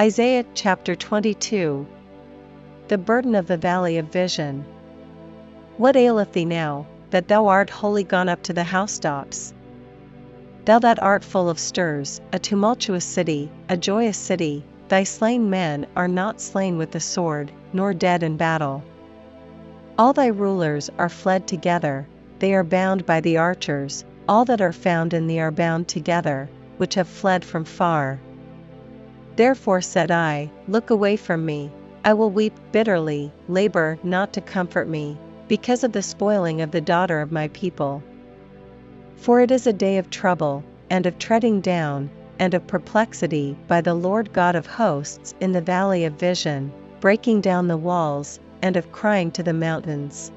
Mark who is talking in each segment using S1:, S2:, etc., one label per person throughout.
S1: Isaiah chapter 22 The burden of the valley of vision. What aileth thee now, that thou art wholly gone up to the housetops? Thou that art full of stirs, a tumultuous city, a joyous city, thy slain men are not slain with the sword, nor dead in battle. All thy rulers are fled together, they are bound by the archers, all that are found in thee are bound together, which have fled from far. Therefore said I, Look away from me, I will weep bitterly, labor not to comfort me, because of the spoiling of the daughter of my people. For it is a day of trouble, and of treading down, and of perplexity by the Lord God of hosts in the valley of vision, breaking down the walls, and of crying to the mountains.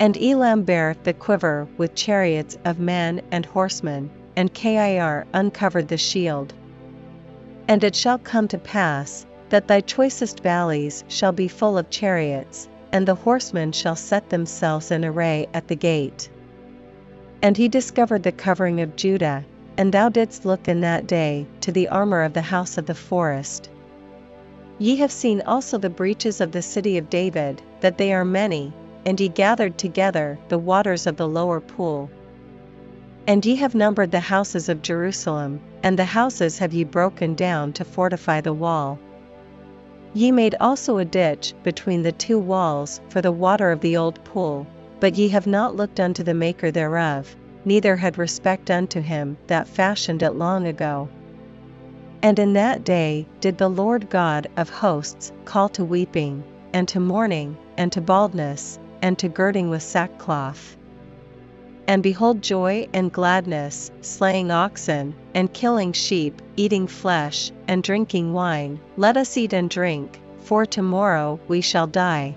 S1: And Elam bare the quiver with chariots of men and horsemen, and Kir uncovered the shield. And it shall come to pass, that thy choicest valleys shall be full of chariots, and the horsemen shall set themselves in array at the gate. And he discovered the covering of Judah, and thou didst look in that day to the armor of the house of the forest. Ye have seen also the breaches of the city of David, that they are many, and ye gathered together the waters of the lower pool. And ye have numbered the houses of Jerusalem, and the houses have ye broken down to fortify the wall. Ye made also a ditch between the two walls for the water of the old pool, but ye have not looked unto the Maker thereof, neither had respect unto him that fashioned it long ago. And in that day did the Lord God of hosts call to weeping, and to mourning, and to baldness, and to girding with sackcloth. And behold joy and gladness, slaying oxen, and killing sheep, eating flesh, and drinking wine, let us eat and drink, for tomorrow we shall die.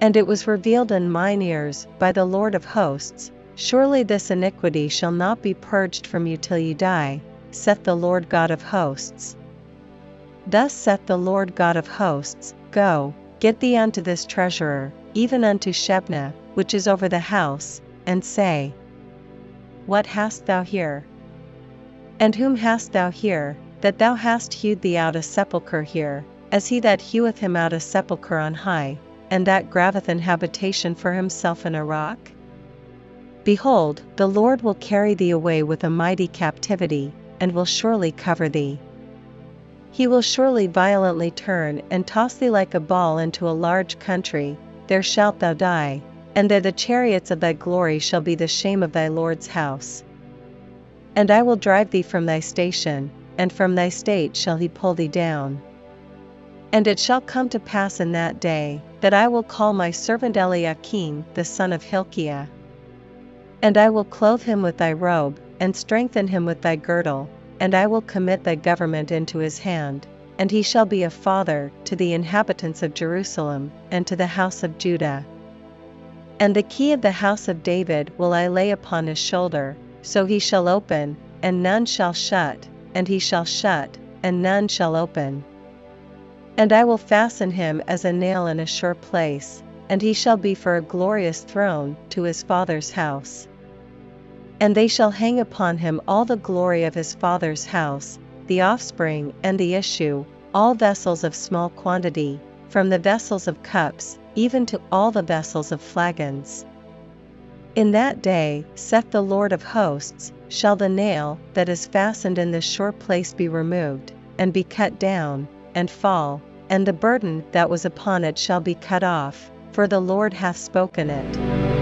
S1: And it was revealed in mine ears by the Lord of hosts, Surely this iniquity shall not be purged from you till you die, saith the Lord God of hosts. Thus saith the Lord God of hosts, Go, get thee unto this treasurer, even unto Shebna, which is over the house, and say, What hast thou here? And whom hast thou here, that thou hast hewed thee out a sepulchre here, as he that heweth him out a sepulchre on high, and that graveth an habitation for himself in a rock? Behold, the Lord will carry thee away with a mighty captivity, and will surely cover thee. He will surely violently turn and toss thee like a ball into a large country, there shalt thou die, and there the chariots of thy glory shall be the shame of thy Lord's house. And I will drive thee from thy station, and from thy state shall he pull thee down. And it shall come to pass in that day, that I will call my servant Eliakim the son of Hilkiah. And I will clothe him with thy robe, and strengthen him with thy girdle, and I will commit thy government into his hand, and he shall be a father to the inhabitants of Jerusalem, and to the house of Judah. And the key of the house of David will I lay upon his shoulder, so he shall open, and none shall shut, and he shall shut, and none shall open. And I will fasten him as a nail in a sure place, and he shall be for a glorious throne to his father's house. And they shall hang upon him all the glory of his father's house, the offspring and the issue, all vessels of small quantity, from the vessels of cups, even to all the vessels of flagons. In that day, saith the Lord of hosts, shall the nail that is fastened in this sure place be removed, and be cut down, and fall, and the burden that was upon it shall be cut off, for the Lord hath spoken it.